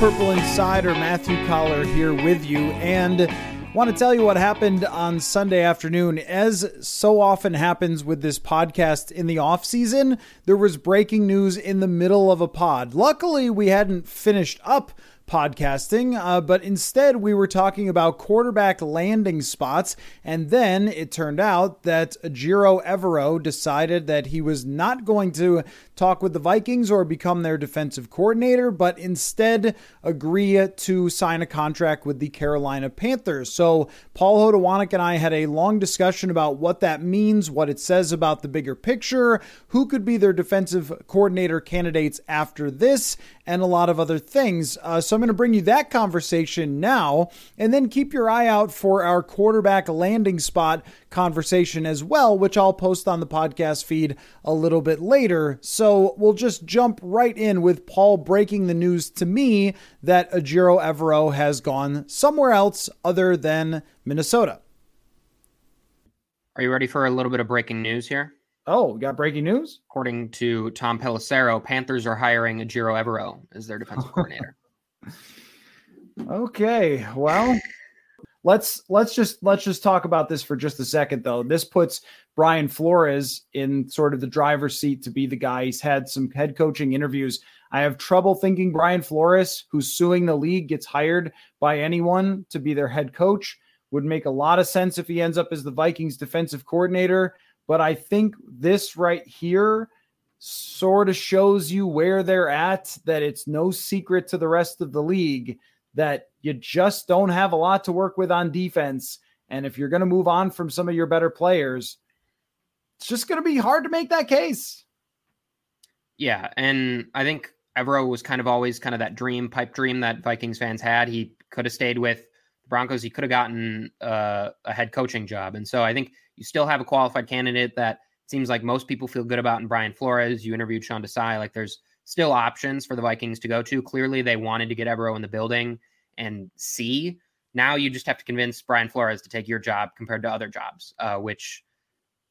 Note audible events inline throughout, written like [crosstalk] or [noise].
Purple Insider. Matthew Coller here with you, and want to tell you what happened on Sunday afternoon. As so often happens with this podcast in the off season, there was breaking news in the middle of a pod. Luckily, we hadn't finished up podcasting, uh, but instead we were talking about quarterback landing spots. And then it turned out that Jiro Evero decided that he was not going to talk with the Vikings or become their defensive coordinator, but instead agree to sign a contract with the Carolina Panthers. So Paul Hodowanik and I had a long discussion about what that means, what it says about the bigger picture, who could be their defensive coordinator candidates after this, and a lot of other things. Uh, so I'm going to bring you that conversation now, and then keep your eye out for our quarterback landing spot conversation as well, which I'll post on the podcast feed a little bit later. So we'll just jump right in with Paul breaking the news to me that Ejiro Evero has gone somewhere else other than Minnesota. Are you ready for a little bit of breaking news here? Oh, we got breaking news? According to Tom Pelissero, Panthers are hiring Ejiro Evero as their defensive [laughs] coordinator. Okay, well, let's let's just let's just talk about this for just a second though. This puts Brian Flores in sort of the driver's seat to be the guy. He's had some head coaching interviews. I have trouble thinking Brian Flores, who's suing the league, gets hired by anyone to be their head coach. Would make a lot of sense if he ends up as the Vikings defensive coordinator. But I think this right here sort of shows you where they're at, that it's no secret to the rest of the league that you just don't have a lot to work with on defense. And if you're going to move on from some of your better players, it's just going to be hard to make that case. Yeah. And I think Evero was kind of always kind of that dream, pipe dream that Vikings fans had. He could have stayed with the Broncos. He could have gotten uh, a head coaching job. And so I think you still have a qualified candidate that seems like most people feel good about in Brian Flores. You interviewed Sean Desai. Like there's still options for the Vikings to go to. Clearly, they wanted to get Evero in the building and see. Now you just have to convince Brian Flores to take your job compared to other jobs, uh, which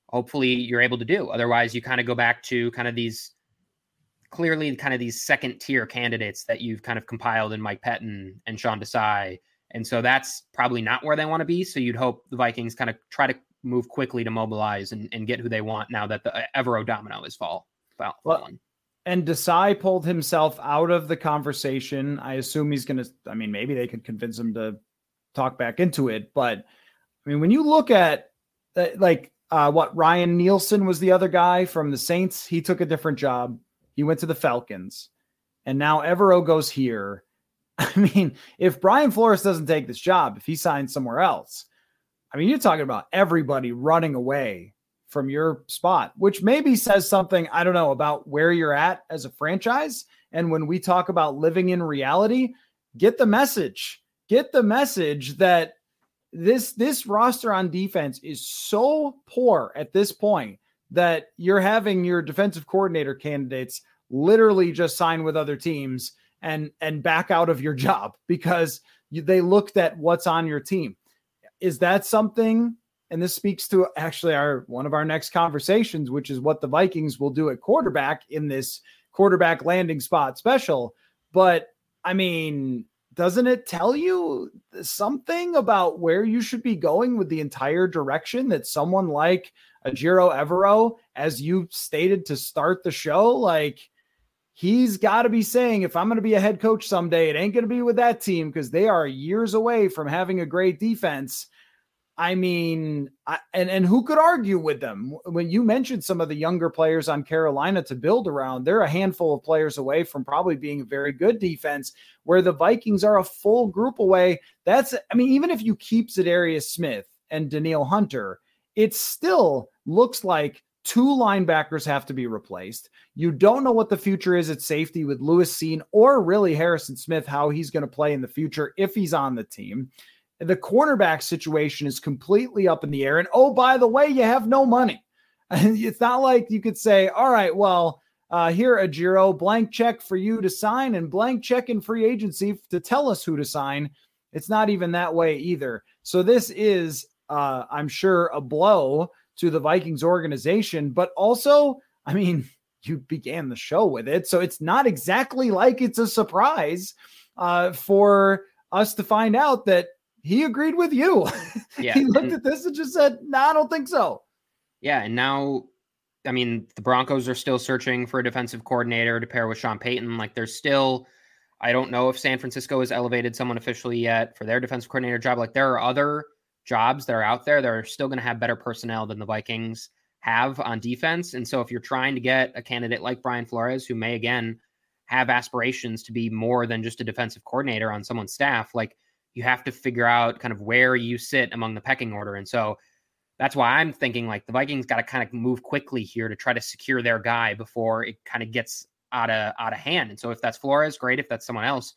hopefully you're able to do. Otherwise, you kind of go back to kind of these clearly kind of these second tier candidates that you've kind of compiled in Mike Pettine and Sean Desai. And so that's probably not where they want to be. So you'd hope the Vikings kind of try to move quickly to mobilize and, and get who they want now that the uh, Evero domino is fall, fall well, and Desai pulled himself out of the conversation. I assume he's going to, I mean, maybe they could convince him to talk back into it. But I mean, when you look at uh, like uh, what Ryan Nielsen was the other guy from the Saints, he took a different job. He went to the Falcons. And now Evero goes here. [laughs] I mean, if Brian Flores doesn't take this job, if he signs somewhere else, I mean, you're talking about everybody running away from your spot, which maybe says something, I don't know, about where you're at as a franchise. And when we talk about living in reality, get the message. Get the message that this this roster on defense is so poor at this point that you're having your defensive coordinator candidates literally just sign with other teams and and back out of your [laughs] job because you, they looked at what's on your team. Is that something and this speaks to actually our one of our next conversations, which is what the Vikings will do at quarterback in this quarterback landing spot special. But I mean, doesn't it tell you something about where you should be going with the entire direction that someone like Ejiro Evero, as you stated to start the show, like he's got to be saying, if I'm going to be a head coach someday, it ain't going to be with that team because they are years away from having a great defense. I mean, I, and and who could argue with them? When you mentioned some of the younger players on Carolina to build around, they're a handful of players away from probably being a very good defense. Where the Vikings are a full group away. That's, I mean, even if you keep Za'Darius Smith and Danielle Hunter, it still looks like two linebackers have to be replaced. You don't know what the future is at safety with Lewis Cine or really Harrison Smith, how he's going to play in the future if he's on the team. The cornerback situation is completely up in the air. And oh, by the way, you have no money. [laughs] it's not like you could say, all right, well, uh, here, Ejiro, blank check for you to sign and blank check in free agency to tell us who to sign. It's not even that way either. So this is, uh, I'm sure, a blow to the Vikings organization, but also, I mean, [laughs] you began the show with it. So it's not exactly like it's a surprise uh, for us to find out that he agreed with you. [laughs] Yeah. he looked at this and just said, "No, nah, I don't think so." Yeah, and now, I mean, the Broncos are still searching for a defensive coordinator to pair with Sean Payton. Like, there's still, I don't know if San Francisco has elevated someone officially yet for their defensive coordinator job. Like, there are other jobs that are out there that are still going to have better personnel than the Vikings have on defense. And so, if you're trying to get a candidate like Brian Flores, who may again have aspirations to be more than just a defensive coordinator on someone's staff, like you have to figure out kind of where you sit among the pecking order. And so that's why I'm thinking like the Vikings got to kind of move quickly here to try to secure their guy before it kind of gets out of out of hand. And so if that's Flores, great. If that's someone else,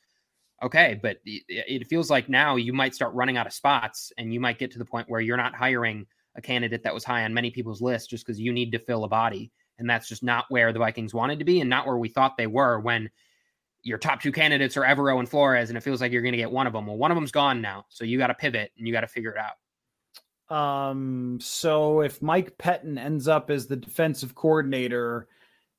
okay. But it, feels like now you might start running out of spots, and you might get to the point where you're not hiring a candidate that was high on many people's lists just because you need to fill a body, and that's just not where the Vikings wanted to be, and not where we thought they were when your top two candidates are Evero and Flores, and it feels like you're going to get one of them. Well, one of them's gone now, so you got to pivot and you got to figure it out. Um, so if Mike Pettine ends up as the defensive coordinator,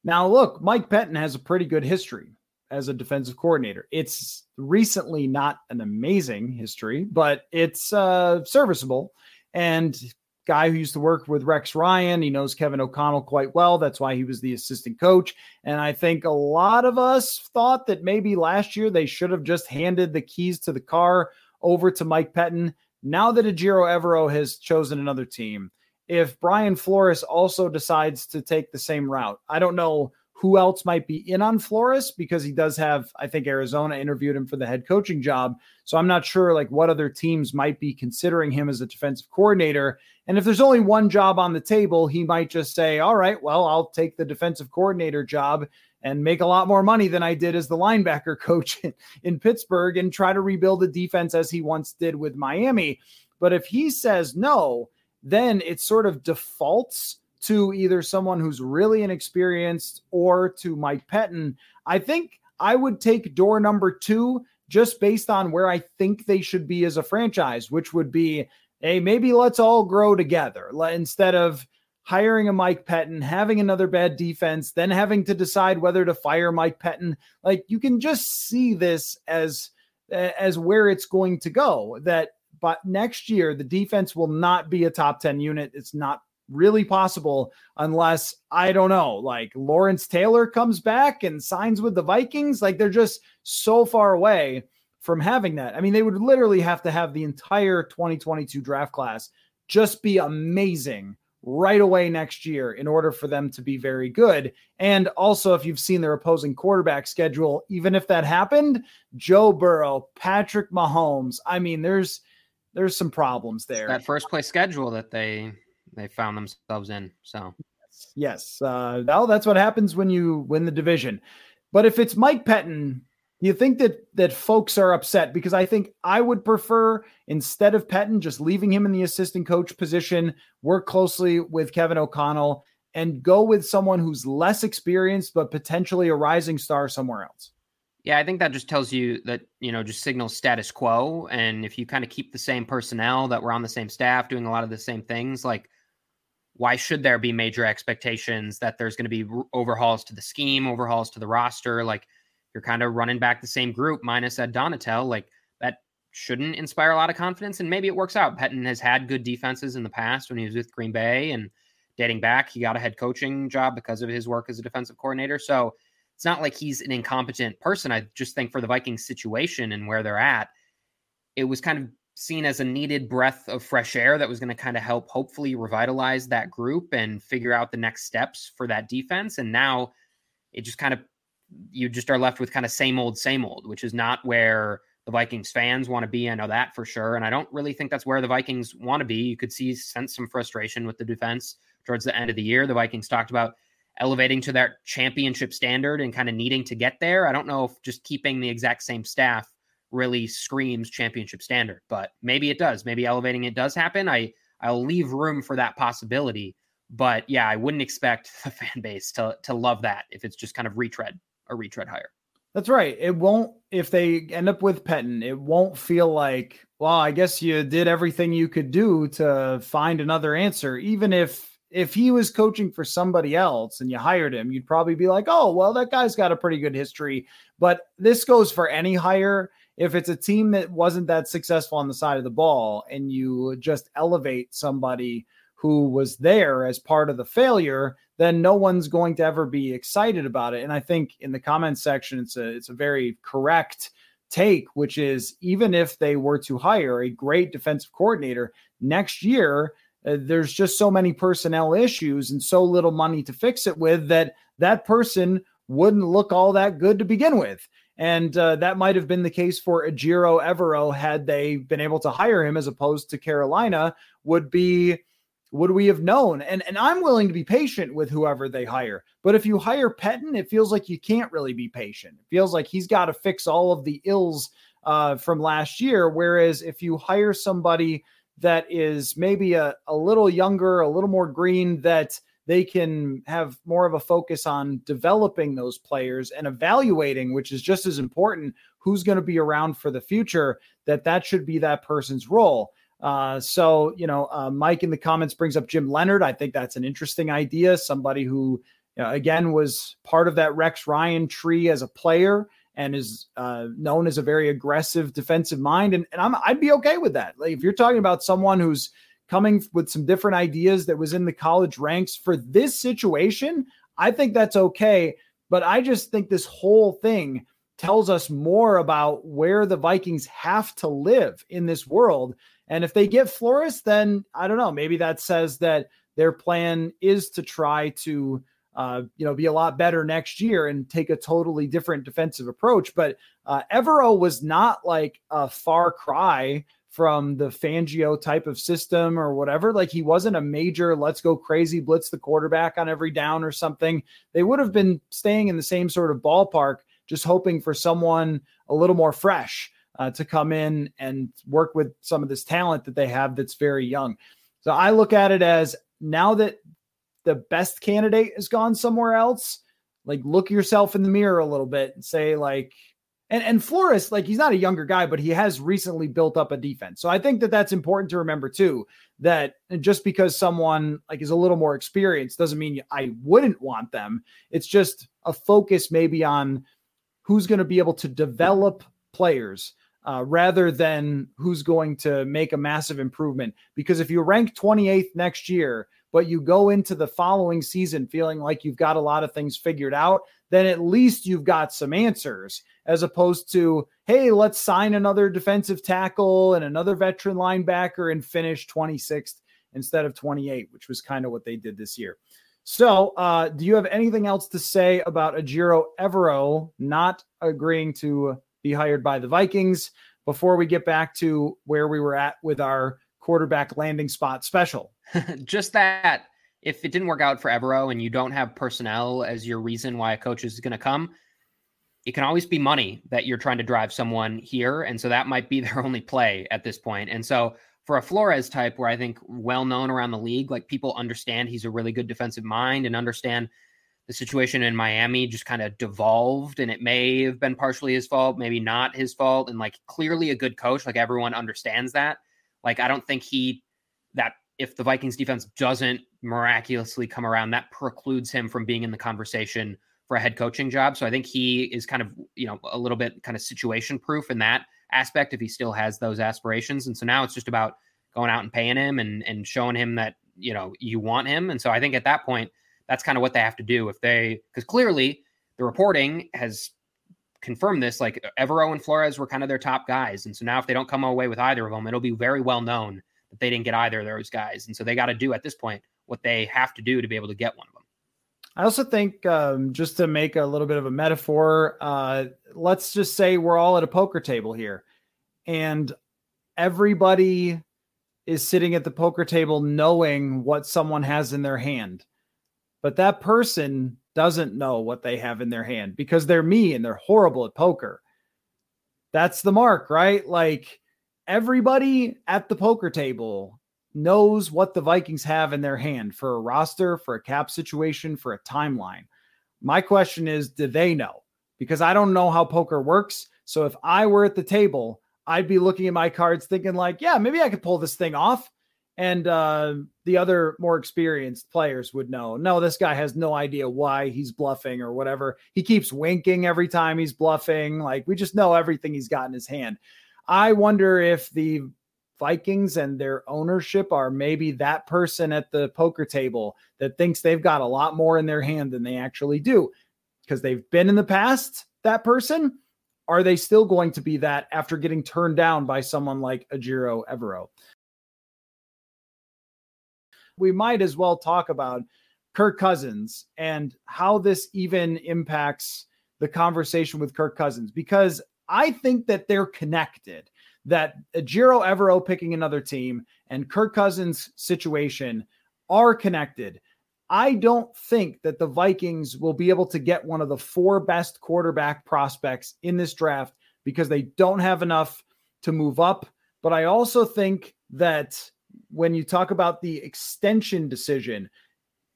now look, Mike Pettine has a pretty good history as a defensive coordinator. It's recently not an amazing history, but it's uh, serviceable. And guy who used to work with Rex Ryan. He knows Kevin O'Connell quite well. That's why he was the assistant coach. And I think a lot of us thought that maybe last year they should have just handed the keys to the car over to Mike Pettine. Now that Ejiro Evero has chosen another team, if Brian Flores also decides to take the same route, I don't know who else might be in on Flores because he does have, I think Arizona interviewed him for the head coaching job. So I'm not sure like what other teams might be considering him as a defensive coordinator. And if there's only one job on the table, he might just say, all right, well, I'll take the defensive coordinator job and make a lot more money than I did as the linebacker [laughs] coach in, Pittsburgh and try to rebuild a defense as he once did with Miami. But if he says no, then it sort of defaults to either someone who's really inexperienced or to Mike Pettine, I think I would take door number two just based on where I think they should be as a franchise, which would be, hey, maybe let's all grow together instead of hiring a Mike Pettine, having another bad defense, then having to decide whether to fire Mike Pettine. Like you can just see this as as where it's going to go. That but next year the defense will not be a top 10 unit. It's not really possible unless I don't know, like Lawrence Taylor comes back and signs with the Vikings. Like they're just so far away from having that. I mean, they would literally have to have the entire 2022 draft class just be amazing right away next year in order for them to be very good. And also, if you've seen their opposing quarterback schedule, even if that happened, Joe Burrow, Patrick Mahomes, I mean, there's there's some problems there. That first place schedule that they they found themselves in. So yes, uh, well, that's what happens when you win the division. But if it's Mike Pettine, you think that that folks are upset because I think I would prefer instead of Pettine just leaving him in the assistant coach position, work closely with Kevin O'Connell, and go with someone who's less experienced but potentially a rising star somewhere else. Yeah, I think that just tells you that, you know, just signals status quo. And if you kind of keep the same personnel that were on the same staff doing a lot of the same things, like why should there be major expectations that there's going to be overhauls to the scheme, overhauls to the roster? Like you're kind of running back the same group minus Ed Donatell. Like that shouldn't inspire a lot of confidence. And maybe it works out. Pettine has had good defenses in the past when he was with Green Bay and dating back, he got a head coaching job because of his work as a defensive coordinator. So it's not like he's an incompetent person. I just think for the Vikings situation and where they're at, it was kind of seen as a needed breath of fresh air that was going to kind of help hopefully revitalize that group and figure out the next steps for that defense. And now it just kind of you just are left with kind of same old, same old, which is not where the Vikings fans want to be. I know that for sure. And I don't really think that's where the Vikings want to be. You could see sense some frustration with the defense towards the end of the year. The Vikings talked about elevating to that championship standard and kind of needing to get there. I don't know if just keeping the exact same staff really screams championship standard, but maybe it does. Maybe elevating it does happen. I I'll leave room for that possibility. But yeah, I wouldn't expect [laughs] the fan base to to love that if it's just kind of retread a retread hire. That's right. It won't if they end up with Pettine, it won't feel like, well, I guess you did everything you could do to find another answer, even if if he was coaching for somebody else and you hired him, you'd probably be like, oh, well, that guy's got a pretty good history. But this goes for any hire. If it's a team that wasn't that successful on the side of the ball and you just elevate somebody who was there as part of the failure, then no one's going to ever be excited about it. And I think in the comments section, it's a it's a very correct take, which is even if they were to hire a great defensive coordinator next year, uh, there's just so many personnel issues and so little money to fix it with that that person wouldn't look all that good to begin with. And uh, that might have been the case for Ejiro Evero had they been able to hire him as opposed to Carolina, would be would we have known? And and I'm willing to be patient with whoever they hire. But if you hire Pettine, it feels like you can't really be patient. It feels like he's got to fix all of the ills uh, from last year. Whereas if you hire somebody that is maybe a, a little younger, a little more green, that they can have more of a focus on developing those players and evaluating, which is just as important, who's going to be around for the future, that that should be that person's role. Uh, so, you know, uh, Mike in the comments brings up Jim Leonhard. I think that's an interesting idea. Somebody who, you know, again, was part of that Rex Ryan tree as a player and is uh, known as a very aggressive defensive mind. And, and I'm, I'd be okay with that. Like if you're talking about someone who's coming with some different ideas that was in the college ranks for this situation, I think that's okay. But I just think this whole thing tells us more about where the Vikings have to live in this world and if they get Flores, then I don't know. Maybe that says that their plan is to try to, uh, you know, be a lot better next year and take a totally different defensive approach. But uh, Evero was not like a far cry from the Fangio type of system or whatever. Like he wasn't a major let's go crazy blitz the quarterback on every down or something. They would have been staying in the same sort of ballpark, just hoping for someone a little more fresh uh, to come in and work with some of this talent that they have that's very young. So I look at it as now that the best candidate has gone somewhere else, like look yourself in the mirror a little bit and say like and and Flores like he's not a younger guy but he has recently built up a defense. So I think that that's important to remember too that just because someone like is a little more experienced doesn't mean I wouldn't want them. It's just a focus maybe on who's going to be able to develop players uh, rather than who's going to make a massive improvement. Because if you rank 28th next year, but you go into the following season feeling like you've got a lot of things figured out, then at least you've got some answers as opposed to, hey, let's sign another defensive tackle and another veteran linebacker and finish 26th instead of 28, which was kind of what they did this year. So, uh, do you have anything else to say about Ejiro Evero not agreeing to be hired by the Vikings before we get back to where we were at with our quarterback landing spot special. [laughs] Just that if it didn't work out for Evero and you don't have personnel as your reason why a coach is going to come, it can always be money that you're trying to drive someone here. And so that might be [laughs] their only play at this point. And so for a Flores type, where I think well known around the league, like people understand he's a really good defensive mind and understand the situation in Miami just kind of devolved and it may have been partially his fault, maybe not his fault. And like clearly a good coach, like everyone understands that. Like, I don't think he, that if the Vikings defense doesn't miraculously come around, that precludes him from being in the conversation for a head coaching job. So I think he is kind of, you know, a little bit kind of situation proof in that aspect if he still has those aspirations. And so now it's just about going out and paying him and, and showing him that, you know, you want him. And so I think at that point, that's kind of what they have to do if they because clearly the reporting has confirmed this. Like Evero and Flores were kind of their top guys, and so now if they don't come away with either of them, it'll be very well known that they didn't get either of those guys, and so they got to do at this point what they have to do to be able to get one of them. I also think, um, just to make a little bit of a metaphor, uh, let's just say we're all at a poker table here, and everybody is sitting at the poker table knowing what someone has in their hand but that person doesn't know what they have in their hand because they're me and they're horrible at poker. That's the mark, right? Like everybody at the poker table knows what the Vikings have in their hand for a roster, for a cap situation, for a timeline. My question is, do they know? Because I don't know how poker works. So if I were at the table, I'd be looking at my cards thinking like, yeah, maybe I could pull this thing off. And uh, the other more experienced players would know. No, this guy has no idea why he's bluffing or whatever. He keeps winking every time he's bluffing. Like we just know everything he's got in his hand. I wonder if the Vikings and their ownership are maybe that person at the poker table that thinks they've got a lot more in their hand than they actually do because they've been in the past that person. Are they still going to be that after getting turned down by someone like Ejiro Evero? We might as well talk about Kirk Cousins and how this even impacts the conversation with Kirk Cousins because I think that they're connected. That Jiro Evero picking another team and Kirk Cousins' situation are connected. I don't think that the Vikings will be able to get one of the four best quarterback prospects in this draft because they don't have enough to move up. But I also think that when you talk about the extension decision,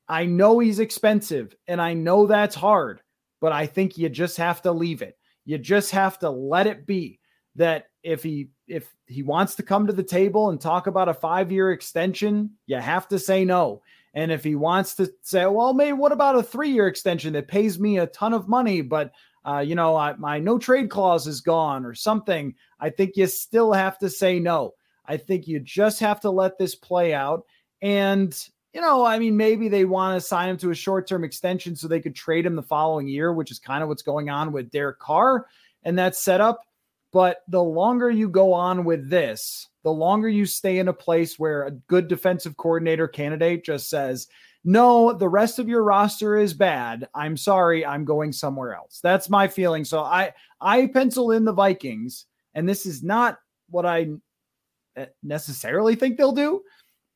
I know he's expensive and I know that's hard, but I think you just have to leave it. You just have to let it be that if he if he wants to come to the table and talk about a 5-year extension, you have to say no. And if he wants to say, well, maybe what about a 3-year extension that pays me a ton of money, but uh, you know, I, my no trade clause is gone or something, I think you still have to say no. I think you just have to let this play out. And, you know, I mean, maybe they want to sign him to a short term extension so they could trade him the following year, which is kind of what's going on with Derek Carr and that setup. But the longer you go on with this, the longer you stay in a place where a good defensive coordinator candidate just says, no, the rest of your roster is bad. I'm sorry, I'm going somewhere else. That's my feeling. So I I pencil in the Vikings, and this is not what I necessarily think they'll do,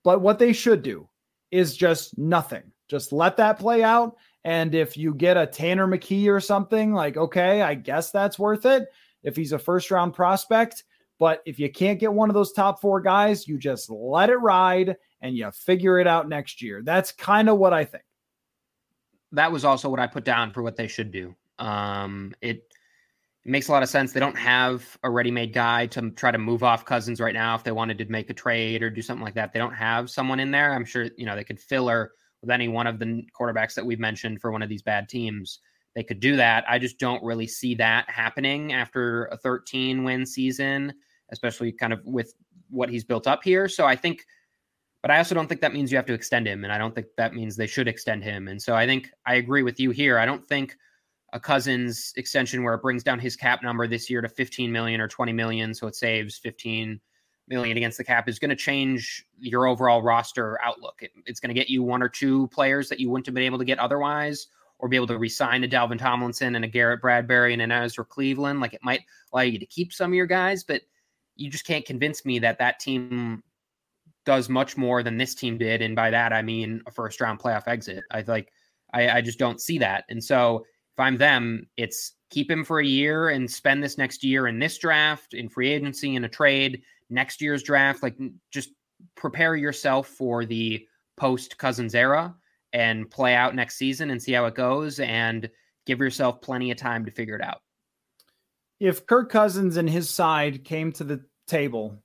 but what they should do is just nothing. Just let that play out. And if you get a Tanner McKee or something, like, okay, I guess that's worth it if he's a first round prospect. But if you can't get one of those top four guys, you just let it ride and you figure it out next year. That's kind of what I think. That was also what I put down for what they should do. Um, it it makes a lot of sense. They don't have a ready-made guy to try to move off Cousins right now if they wanted to make a trade or do something like that. They don't have someone in there. I'm sure you know they could fill her with any one of the quarterbacks that we've mentioned for one of these bad teams. They could do that. I just don't really see that happening after a 13 win season, especially kind of with what he's built up here. So I think, but I also don't think that means you have to extend him, and I don't think that means they should extend him. And so I think I agree with you here. I don't think a Cousins extension where it brings down his cap number this year to 15 million or 20 million, so it saves 15 million against the cap is going to change your overall roster outlook. It, it's going to get you one or two players that you wouldn't have been able to get otherwise, or be able to resign a Dalvin Tomlinson and a Garrett Bradbury and an Ezra Cleveland. Like it might allow you to keep some of your guys, but you just can't convince me that that team does much more than this team did. And by that I mean a first round playoff exit. I like I, I just don't see that. And so if I'm them, it's keep him for a year and spend this next year in this draft, in free agency, in a trade, next year's draft. Like just prepare yourself for the post Cousins era and play out next season and see how it goes and give yourself plenty of time to figure it out. If Kirk Cousins and his side came to the table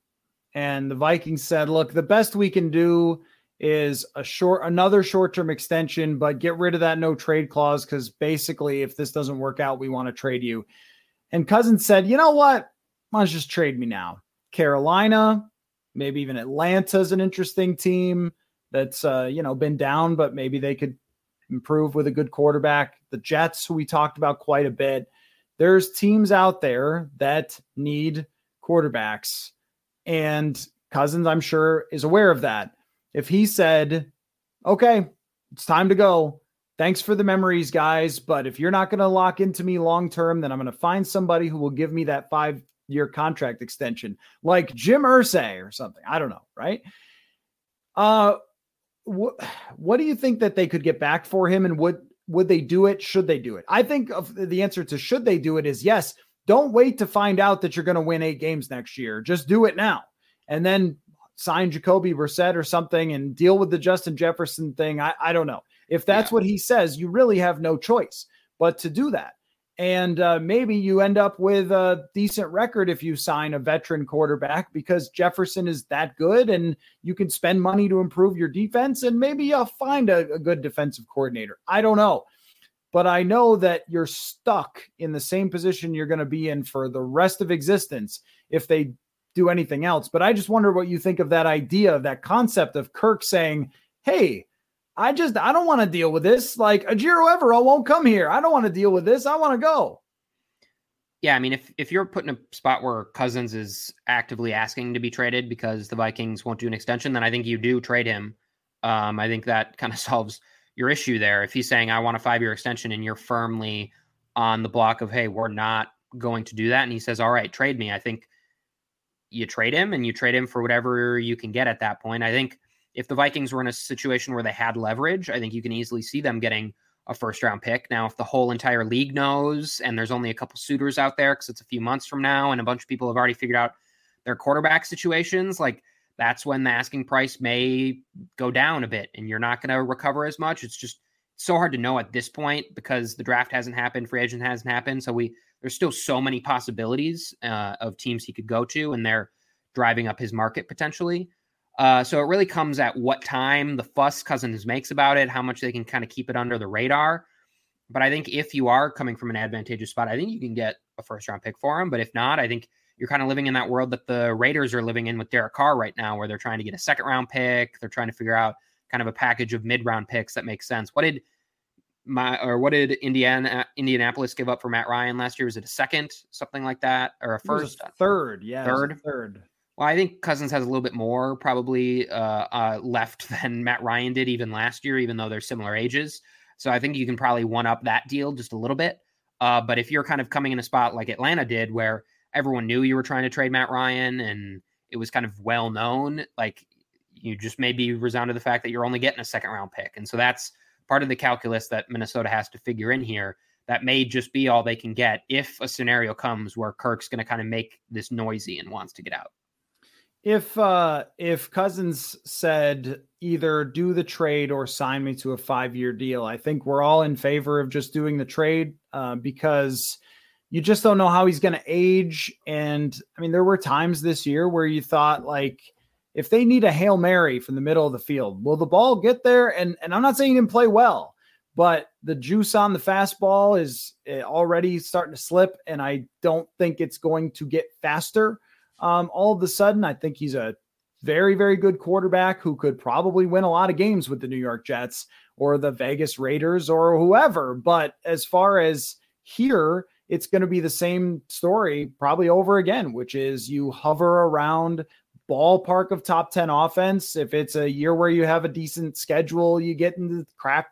and the Vikings said, look, the best we can do is a short another short-term extension but get rid of that no trade clause cuz basically if this doesn't work out we want to trade you. And Cousins said, "You know what? Don't just trade me now?" Carolina, maybe even Atlanta's an interesting team that's uh, you know, been down but maybe they could improve with a good quarterback. The Jets who we talked about quite a bit. There's teams out there that need quarterbacks and Cousins I'm sure is aware of that if he said, okay, it's time to go. Thanks for the memories, guys. But if you're not going to lock into me long term, then I'm going to find somebody who will give me that five year contract extension, like Jim Irsay or something. I don't know, right? Uh, wh- what do you think that they could get back for him, and would would they do it? Should they do it? I think of the answer to should they do it is yes. Don't wait to find out that you're going to win eight games next year. Just do it now, and then sign Jacoby Brissett or something and deal with the Justin Jefferson thing. I, I don't know. If that's yeah. what he says, you really have no choice but to do that. And uh, maybe you end up with a decent record if you sign a veteran quarterback because Jefferson is that good and you can spend money to improve your defense and maybe you'll find a, a good defensive coordinator. I don't know. But I know that you're stuck in the same position you're going to be in for the rest of existence if they do anything else. But I just wonder what you think of that idea, that concept of Kirk saying, Hey, I just I don't want to deal with this. Like Ejiro Evero won't come here. I don't want to deal with this. I want to go. Yeah, I mean, if if you're put in a spot where Cousins is actively asking to be traded because the Vikings won't do an extension, then I think you do trade him. Um, I think that [laughs] kind of solves your issue there. If he's saying I want a five year extension and you're firmly on the block of hey, we're not going to do that, and he says, all right, trade me. I think you trade him and you trade him for whatever you can get at that point. I think if the Vikings were in a situation where they had leverage, I think you can easily see them getting a first round pick. Now, if the whole entire league knows and there's only a couple suitors out there because it's a few months from now and a bunch of people have already figured out their quarterback situations, like that's when the asking price may go down a bit and you're not going to recover as much. It's just so hard to know at this point because the draft hasn't happened, free agent hasn't happened. So we there's still so many possibilities uh, of teams he could go to, and they're driving up his market potentially. Uh, so it really comes at what time the fuss Cousins makes about it, how much they can kind of keep it under the radar. But I think if you are coming from an advantageous spot, I think you can get a first round pick for him. But if not, I think you're kind of living in that world that the Raiders are living in with Derek Carr right now, where they're trying to get a second round pick. They're trying to figure out kind of a package of mid round picks that makes sense. What did my or what did Indiana Indianapolis give up for Matt Ryan last year? Was it a second, something like that, or a first? A third, yeah, third, third. Well, I think Cousins has a little bit more probably uh, uh, left [laughs] than Matt Ryan did even last year, even though they're similar ages. So I think you can probably one up that deal just a little bit. Uh, but if you're kind of coming in a spot like Atlanta did, where everyone knew you were trying to trade Matt Ryan and it was kind of well known, like you just maybe resound to the fact that you're only getting a second round pick. And so that's part of the calculus that Minnesota has to figure in here. That may just be all they can get if a scenario comes where Kirk's going to kind of make this noisy and wants to get out if uh if Cousins said either do the trade or sign me to a five year deal, I think we're all in favor of just doing the trade uh, because you just don't know how he's going to age. And I mean, there were times this year where you thought like if they need a hail mary from the middle of the field, will the ball get there? And and I'm not saying he didn't play well, but the juice on the fastball is eh, already starting to slip, and I don't think it's going to get faster um, all of a sudden, I think he's a very, very good quarterback who could probably win a lot of games with the New York Jets or the Vegas Raiders or whoever. But as far as here, it's going to be the same story probably over again, which is you hover around ballpark of top 10 offense. If it's a year where you have a decent schedule, you get into the crack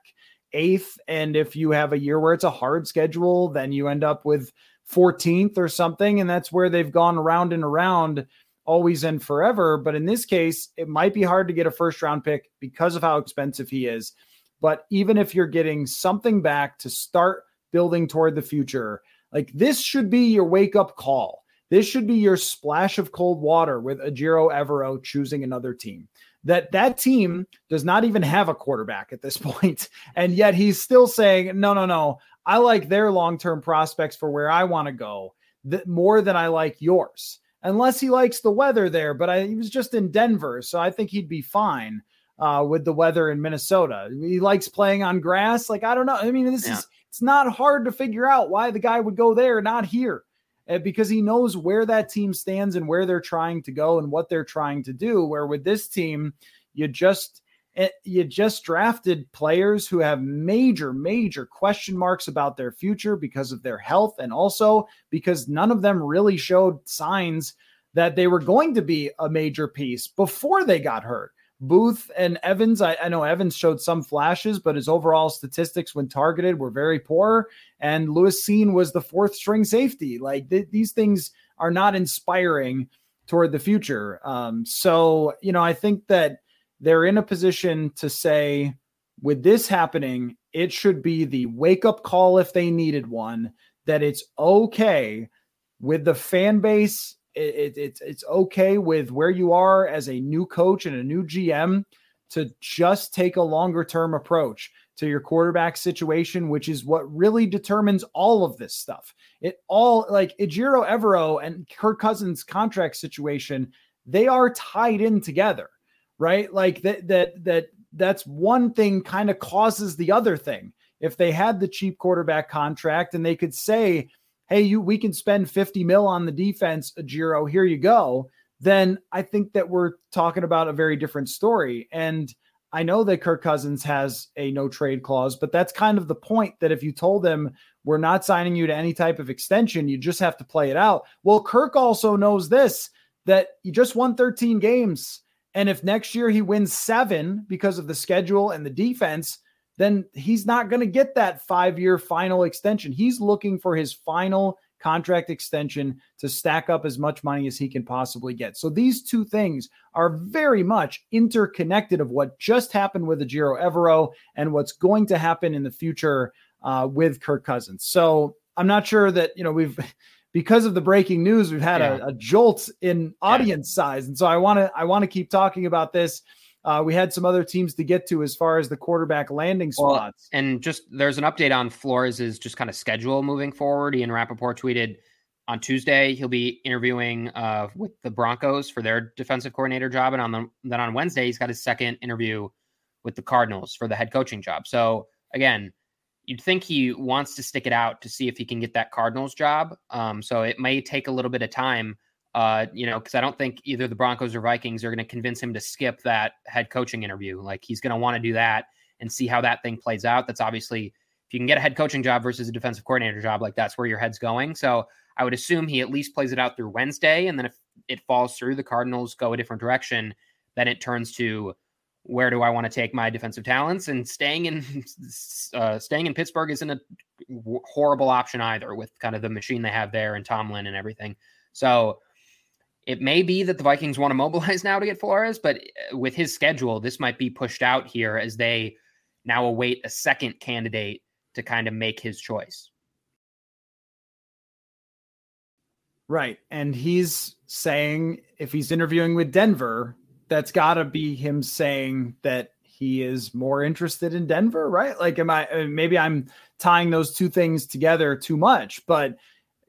eighth. And if you have a year where it's a hard schedule, then you end up with 14th or something. And that's where they've gone around and around always and forever. But in this case, it might be hard to get a first round pick because of how expensive he is. But even if you're getting something back to start building toward the future, like this should be your wake up call. This should be your splash of cold water with Ejiro Evero choosing another team. That that team does not even have a quarterback at this [laughs] point, and yet he's still saying, "No, no, no. I like their long term prospects for where I want to go th- more than I like yours. Unless he likes the weather there, but I, he was just in Denver, so I think he'd be fine uh, with the weather in Minnesota. He likes playing on grass. Like I don't know. I mean, this yeah. is it's not hard to figure out why the guy would go there, not here, Uh, because he knows where that team stands and where they're trying to go and what they're trying to do. Where with this team, you just uh, you just drafted players who have major, major question marks about their future because of their health and also because none of them really showed signs that they were going to be a major piece before they got hurt. Booth and Evans, I, I, know Evans showed some flashes, but his overall statistics when targeted were very poor. And Lewis Cine was the fourth string safety. Like th- these things are not inspiring toward the future. Um, so, you know, I think that they're in a position to say, with this happening, it should be the wake up call if they needed one that it's okay with the fan base. It, it, it's it's okay with where you are as a new coach and a new GM to just take a longer term approach. to your quarterback situation, which is what really determines all of this stuff. It all like Ejiro Evero and Kirk Cousins contract situation, they are tied in together, right? Like that that that that's one thing kind of causes the other thing. If they had the cheap quarterback contract and they could say, "Hey, you we can spend 50 mil on the defense, Ejiro, here you go." Then I think that we're talking about a very different story. And I know that Kirk Cousins has a no trade clause, but that's kind of the point that if you told them we're not signing you to any type of extension, you just have to play it out. Well, Kirk also knows this that you just won 13 games. And if next year he wins seven because of the schedule and the defense, then he's not going to get that five year final extension. He's looking for his final contract extension to stack up as much money as he can possibly get. So these two things are very much interconnected of what just happened with Ejiro Evero and what's going to happen in the future uh, with Kirk Cousins. So I'm not sure that, you know, we've [laughs] because of the breaking news, we've had yeah. a, a, jolt in audience yeah. size. And so I want to I want to keep talking about this. Uh, we had some other teams to get to as far as the quarterback landing spots. Well, and just there's an update on Flores' just kind of schedule moving forward. Ian Rapoport tweeted on Tuesday he'll be interviewing uh, with the Broncos for their defensive coordinator job, and on the, then on Wednesday he's got his second interview with the Cardinals for the head coaching job. So again, you'd think he wants to stick it out to see if he can get that Cardinals job. Um, so it may take a little bit of time uh, you know, because I don't think either the Broncos or Vikings are going to convince him to skip that head coaching interview. Like he's going to want to do that and see how that thing plays out. That's obviously if you can get a head coaching job versus a defensive coordinator job, like that's where your head's going. So I would assume he at least plays it out through Wednesday, and then if it falls through, the Cardinals go a different direction. Then it turns to where do I want to take my defensive talents? And staying in [laughs] uh, staying in Pittsburgh isn't a horrible option either, with kind of the machine they have there and Tomlin and everything. So it may be that the Vikings want to [laughs] mobilize now to get Flores, but uh, with his schedule, this might be pushed out here as they now await a second candidate to kind of make his choice. Right. And he's saying if he's interviewing with Denver, that's got to be him saying that he is more interested in Denver, right? Like, am I maybe I'm tying those two things together too much, but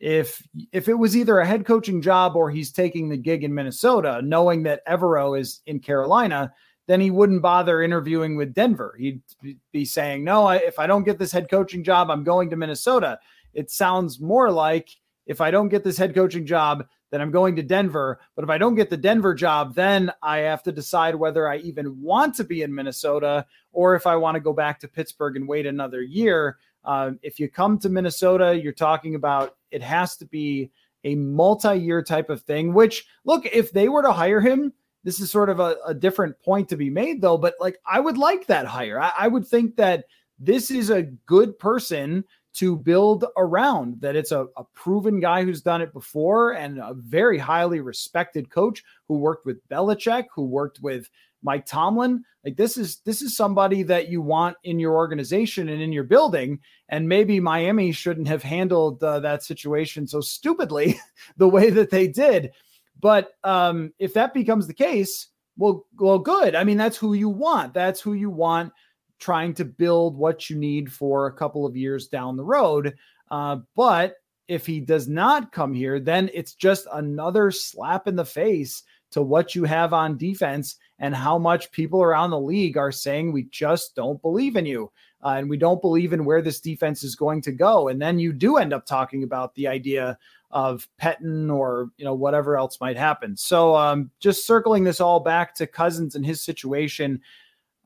if if it was either a head coaching job or he's taking the gig in Minnesota, knowing that Evero is in Carolina, then he wouldn't bother interviewing with Denver. He'd be saying, "No, I, if I don't get this head coaching job, I'm going to Minnesota." It sounds more like if I don't get this head coaching job, then I'm going to Denver. But if I don't get the Denver job, then I have to decide whether I even want to be in Minnesota or if I want to go back to Pittsburgh and wait another year. Uh, if you come to Minnesota, you're talking about it has to be a multi-year type of thing. Which look, if they were to hire him, this is sort of a, a different point to be made, though. But like, I would like that hire. I, I would think that this is a good person to build around. That it's a, a proven guy who's done it before and a very highly respected coach who worked with Belichick, who worked with Mike Tomlin. Like this is this is somebody that you want in your organization and in your building. And maybe Miami shouldn't have handled uh, that situation so stupidly [laughs] the way that they did. But um, if that becomes the case, well, well, good. I mean, that's who you want. That's who you want trying to build what you need for a couple of years down the road. Uh, but if he does not come here, then it's just another slap in the face to what you have on defense and how much people around the league are saying we just don't believe in you uh, and we don't believe in where this defense is going to go. And then you do end up talking about the idea of Pettine or you know whatever else might happen. So um, just circling this all back to Cousins and his situation,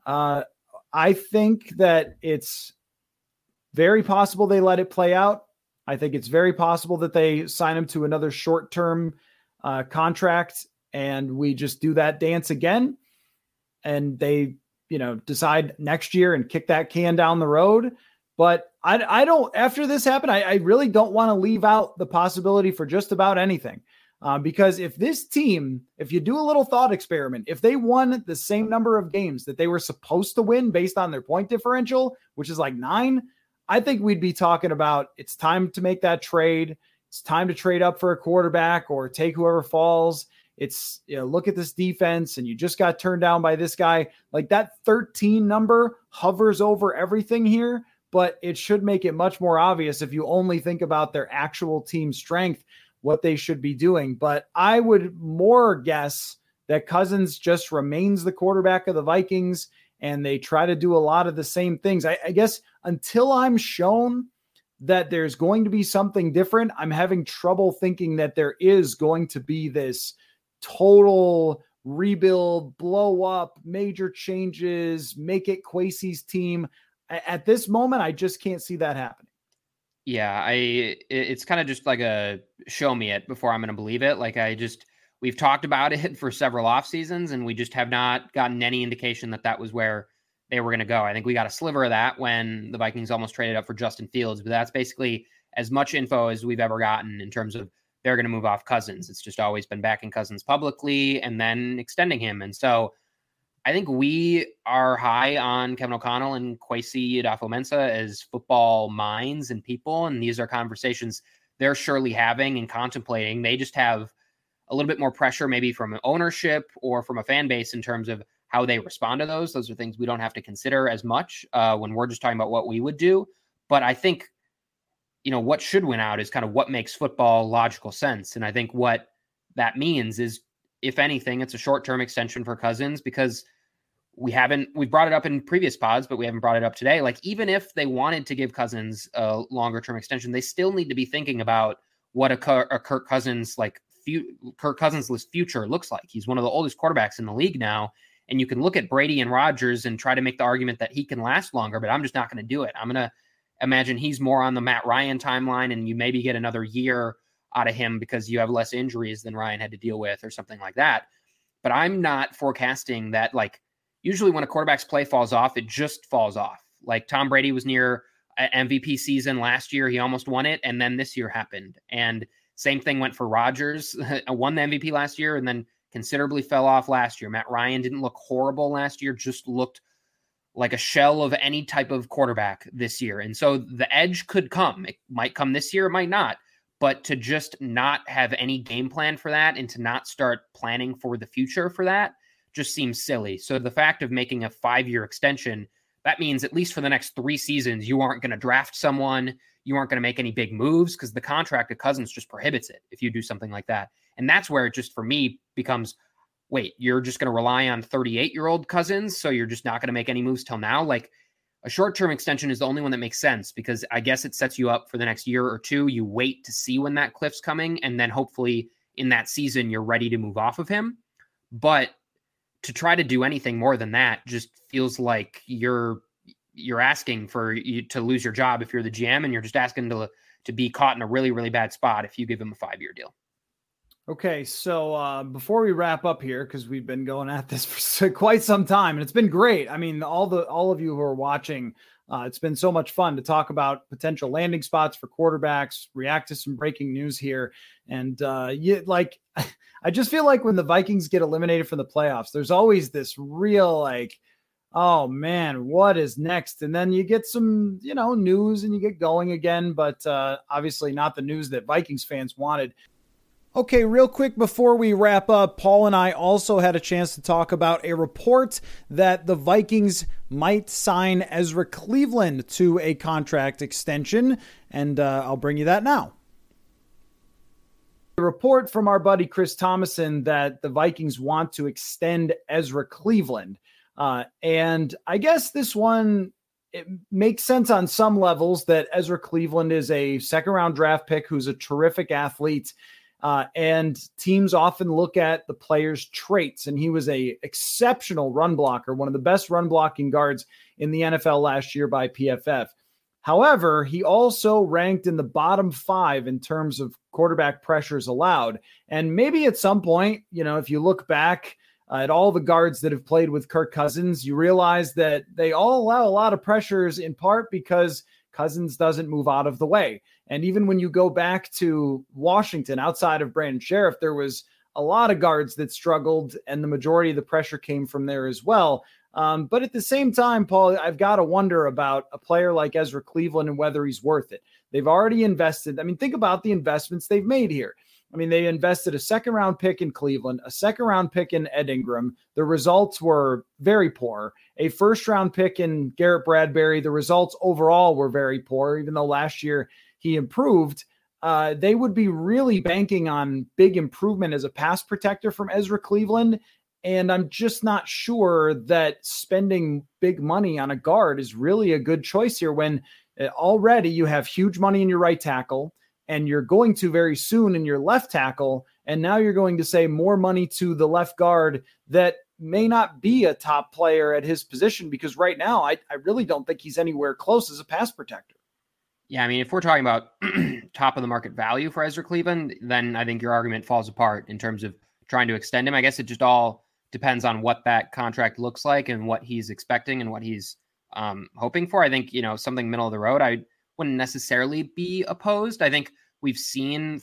uh, I think that it's very possible they let it play out. I think it's very possible that they sign him to another short term uh, contract and we just do that dance again. And they you know decide next year and kick that can down the road. But i, I don't after this happened i, I really don't want to leave out the possibility for just about anything. Uh, because if this team if you do a little thought experiment if they won the same number of games that they were supposed to win based on their point differential which is like nine i think we'd be talking about it's time to make that trade. It's time to trade up for a quarterback or take whoever falls it's you know, look at this defense and you just got turned down by this guy. Like that 13 number hovers over everything here, but it should make it much more obvious if you only think about their actual team strength, what they should be doing. But I would more guess that Cousins just remains the quarterback of the Vikings and they try to do a lot of the same things. I, I guess until I'm shown that there's going to be something different, I'm having trouble thinking that there is going to be this total rebuild, blow up, major changes, make it Kwesi's team. At this moment, I just can't see that happening. Yeah, I it's kind of just like a show me it before I'm going to believe it. Like I just we've talked about [laughs] it for several off seasons and we just have not gotten any indication that that was where they were going to go. I think we got a sliver of that when the Vikings almost traded up for Justin Fields, but that's basically as much info as we've ever gotten in terms of they're going to move off Cousins. It's just always been backing Cousins publicly and then extending him. And so I think we are high on Kevin O'Connell and Kwesi Adofo-Mensah as football minds and people. And these are conversations they're surely having and contemplating. They just have a little bit more pressure, maybe from ownership or from a fan base in terms of how they respond to those. Those are things we don't have to consider as much uh, when we're just talking about what we would do. But I think, you know, what should win out is kind of what makes football logical sense. And I think what that means is, if anything, it's a short term extension for Cousins because we haven't, we've brought it up in previous pods, but we haven't brought it up today. Like, even if they wanted to give Cousins a longer term extension, they still need to be thinking about what a, a Kirk Cousins like fu- Kirk Cousins' future looks like. He's one of the oldest quarterbacks in the league now. And you can look at Brady and Rodgers and try to make the argument that he can last longer, but I'm just not going to do it. I'm going to imagine he's more on the Matt Ryan timeline, and you maybe get another year out of him because you have less injuries than Ryan had to deal with or something like that. But I'm not forecasting that, like, usually when a quarterback's play falls off, it just falls off. Like Tom Brady was near MVP season last year, he almost won it, and then this year happened. And same thing went for Rodgers. [laughs] won the MVP last year and then considerably fell off last year. Matt Ryan didn't look horrible last year, just looked like a shell of any type of quarterback this year. And so the edge could come. It might come this year, it might not. But to just not have any game plan for that and to not start planning for the future for that just seems silly. So the fact of making a five year extension, that means at least for the next three seasons, you aren't going to draft someone you aren't going to make any big moves because the contract of Cousins just prohibits it if you do something like that. And that's where it just for me becomes wait, you're just going to rely on 38 year old Cousins. So you're just not going to make any moves till now. Like a short term extension is the only one that makes sense because I guess it sets you up for the next year or two. You wait to see when that cliff's coming. And then hopefully in that season, you're ready to move off of him. But to try to do anything more than that just feels like you're you're asking for you to lose your job if you're the GM, and you're just asking to to be caught in a really really bad spot if you give him a five year deal. Okay, so uh, before we wrap up here, because we've been going at this [laughs] for quite some time, and it's been great. I mean, all the all of you who are watching, uh, it's been so much fun to talk about potential landing spots for quarterbacks, react to some breaking news here, and uh, you like. [laughs] I just feel like when the Vikings get eliminated from the playoffs, there's always this real like oh man, what is next? And then you get some, you know, news and you get going again, but uh, obviously not the news that Vikings fans wanted. Okay, real quick before we wrap up, Paul and I also had a chance to talk about a report that the Vikings might sign Ezra Cleveland to a contract extension, and uh, I'll bring you that now. A report from our buddy Chris Tomasson that the Vikings want to extend Ezra Cleveland. Uh, and I guess this one it makes sense on some levels that Ezra Cleveland is a second round draft pick who's a terrific athlete. Uh, and teams often look at the player's traits, and he was a exceptional run blocker, one of the best run blocking guards in the NFL last year by PFF. However, he also ranked in the bottom five in terms of quarterback pressures allowed. And maybe at some point, you know, if you look back uh, at all the guards that have played with Kirk Cousins, you realize that they all allow a lot of pressures in part because Cousins doesn't move out of the way. And even when you go back to Washington outside of Brandon Scherff, there was a lot of guards that struggled, and the majority of the pressure came from there as well. Um, but at the same time, Paul, I've got to wonder about a player like Ezra Cleveland and whether he's worth it. They've already invested. I mean, think about the investments they've made here. I mean, they invested a second round pick in Cleveland, a second round pick in Ed Ingram. The results were very poor. A first round pick in Garrett Bradbury. The results overall were very poor, even though last year he improved. Uh, they would be really banking on big improvement as a pass protector from Ezra Cleveland. And I'm just not sure that spending big money on a guard is really a good choice here when uh, already you have huge money in your right tackle and you're going to very soon in your left tackle. And now you're going to say more money to the left guard that may not be a top player at his position because right now I, I really don't think he's anywhere close as a pass protector. Yeah, I mean, if we're talking about [clears throat] top of the market value for Ezra Cleveland, then I think your argument falls apart in terms of trying to extend him. I guess it just all depends on what that contract looks like and what he's expecting and what he's um, hoping for. I think, you know, something middle of the road. I wouldn't necessarily be opposed. I think we've seen,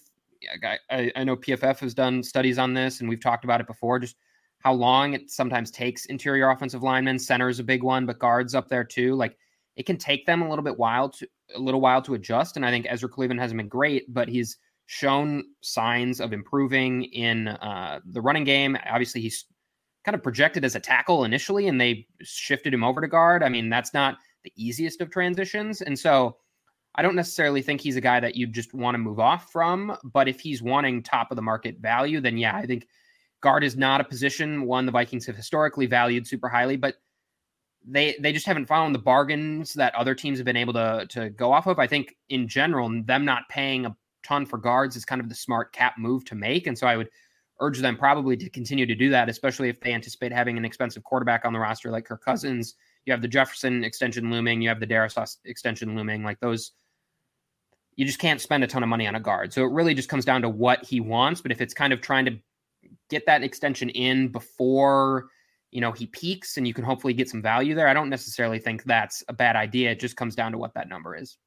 I, I know PFF has done studies on this and we've talked about it before, just how long it sometimes takes interior offensive linemen. Center is a big one, but guards up there too. Like it can take them a little bit while to a little while to adjust. And I think Ezra Cleveland hasn't been great, but he's shown signs of improving in uh, the running game. Obviously, he's kind of projected as a tackle initially, and they shifted him over to guard. I mean, that's not the easiest of transitions. And so I don't necessarily think he's a guy that you just want to move off from, but if he's wanting top of the market value, then yeah, I think guard is not a position one the Vikings have historically valued super highly, but they they just haven't found the bargains that other teams have been able to to go off of. I think in general, them not paying a ton for guards is kind of the smart cap move to make, and so I would urge them probably to continue to do that, especially if they anticipate having an expensive quarterback on the roster like Kirk Cousins. You have the Jefferson extension looming, you have the Darrisaw extension looming, like those you just can't spend a ton of money on a guard. So it really just comes down to what he wants. But if it's kind of trying to get that extension in before you know he peaks and you can hopefully get some value there, I don't necessarily think that's a bad idea. It just comes down to what that number is.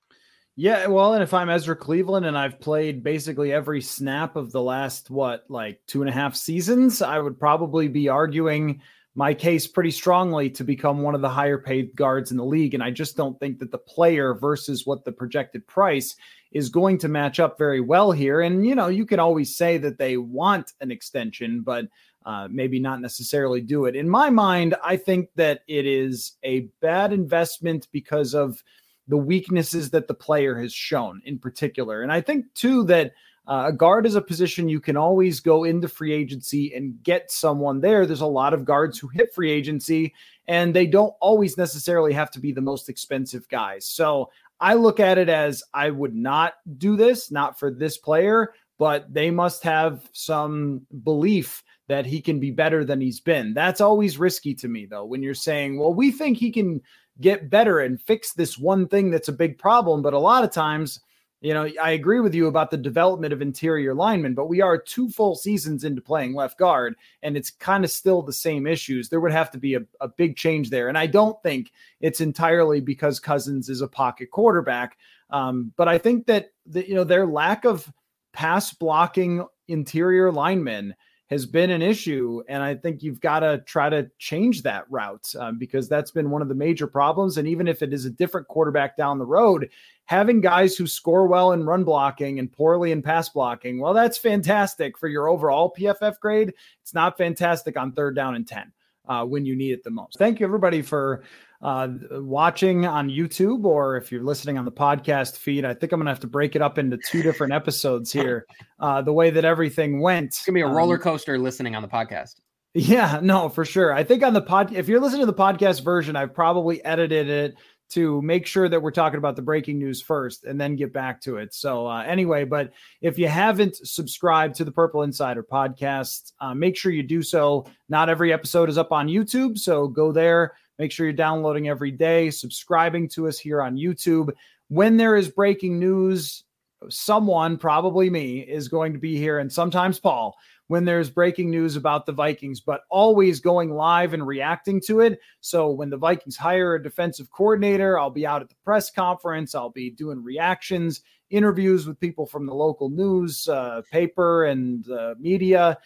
Yeah, well, and if I'm Ezra Cleveland and I've played basically every snap of the last what like two and a half seasons, I would probably be arguing my case pretty strongly to become one of the higher paid guards in the league. And I just don't think that the player versus what the projected price is going to match up very well here. And, you know, you can always say that they want an extension, but uh, maybe not necessarily do it. In my mind, I think that it is a bad investment because of the weaknesses that the player has shown in particular. And I think, too, that uh, a guard is a position you can always go into free agency and get someone there. There's a lot of guards who hit free agency and they don't always necessarily have to be the most expensive guys. So I look at it as I would not do this, not for this player, but they must have some belief that he can be better than he's been. That's always risky to me, though, when you're saying, well, we think he can get better and fix this one thing that's a big problem. But a lot of times, you know, I agree with you about the development of interior linemen, but we are two full seasons into playing left guard, and it's kind of still the same issues. There would have to be a, a big change there. And I don't think it's entirely because Cousins is a pocket quarterback. Um, but I think that, the, you know, their lack of pass blocking interior linemen has been an issue. And I think you've got to try to change that route um, because that's been one of the major problems. And even if it is a different quarterback down the road, having guys who score well in run blocking and poorly in pass blocking, well, that's fantastic for your overall PFF grade. It's not fantastic on third down and 10 uh, when you need it the most. Thank you, everybody, for uh, watching on YouTube or if you're listening on the podcast feed. I think I'm going to have to break it up into two different episodes here, [laughs] uh, the way that everything went. It's going to be a roller um, coaster um, listening on the podcast. Yeah, no, for sure. I think on the pod, if you're listening to the podcast version, I've probably edited it to make sure that we're talking about the breaking news first and then get back to it. So, uh, anyway, but if you haven't subscribed to the Purple Insider podcast, uh, make sure you do so. Not every episode is up on YouTube. So, go there. Make sure you're downloading every day, subscribing to us here on YouTube. When there is breaking news, someone, probably me, is going to be here, and sometimes Paul when there's breaking news about the Vikings, but always going live and reacting to it. So when the Vikings hire a defensive coordinator, I'll be out at the press conference. I'll be doing reactions, interviews with people from the local news, uh, paper, and uh, media.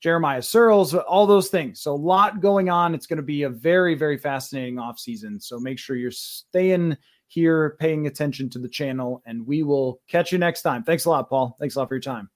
Jeremiah Sirles, all those things. So a lot going on. It's going to be a very, very fascinating offseason. So make sure you're staying here, paying attention to the channel, and we will catch you next time. Thanks a lot, Paul. Thanks a lot for your time.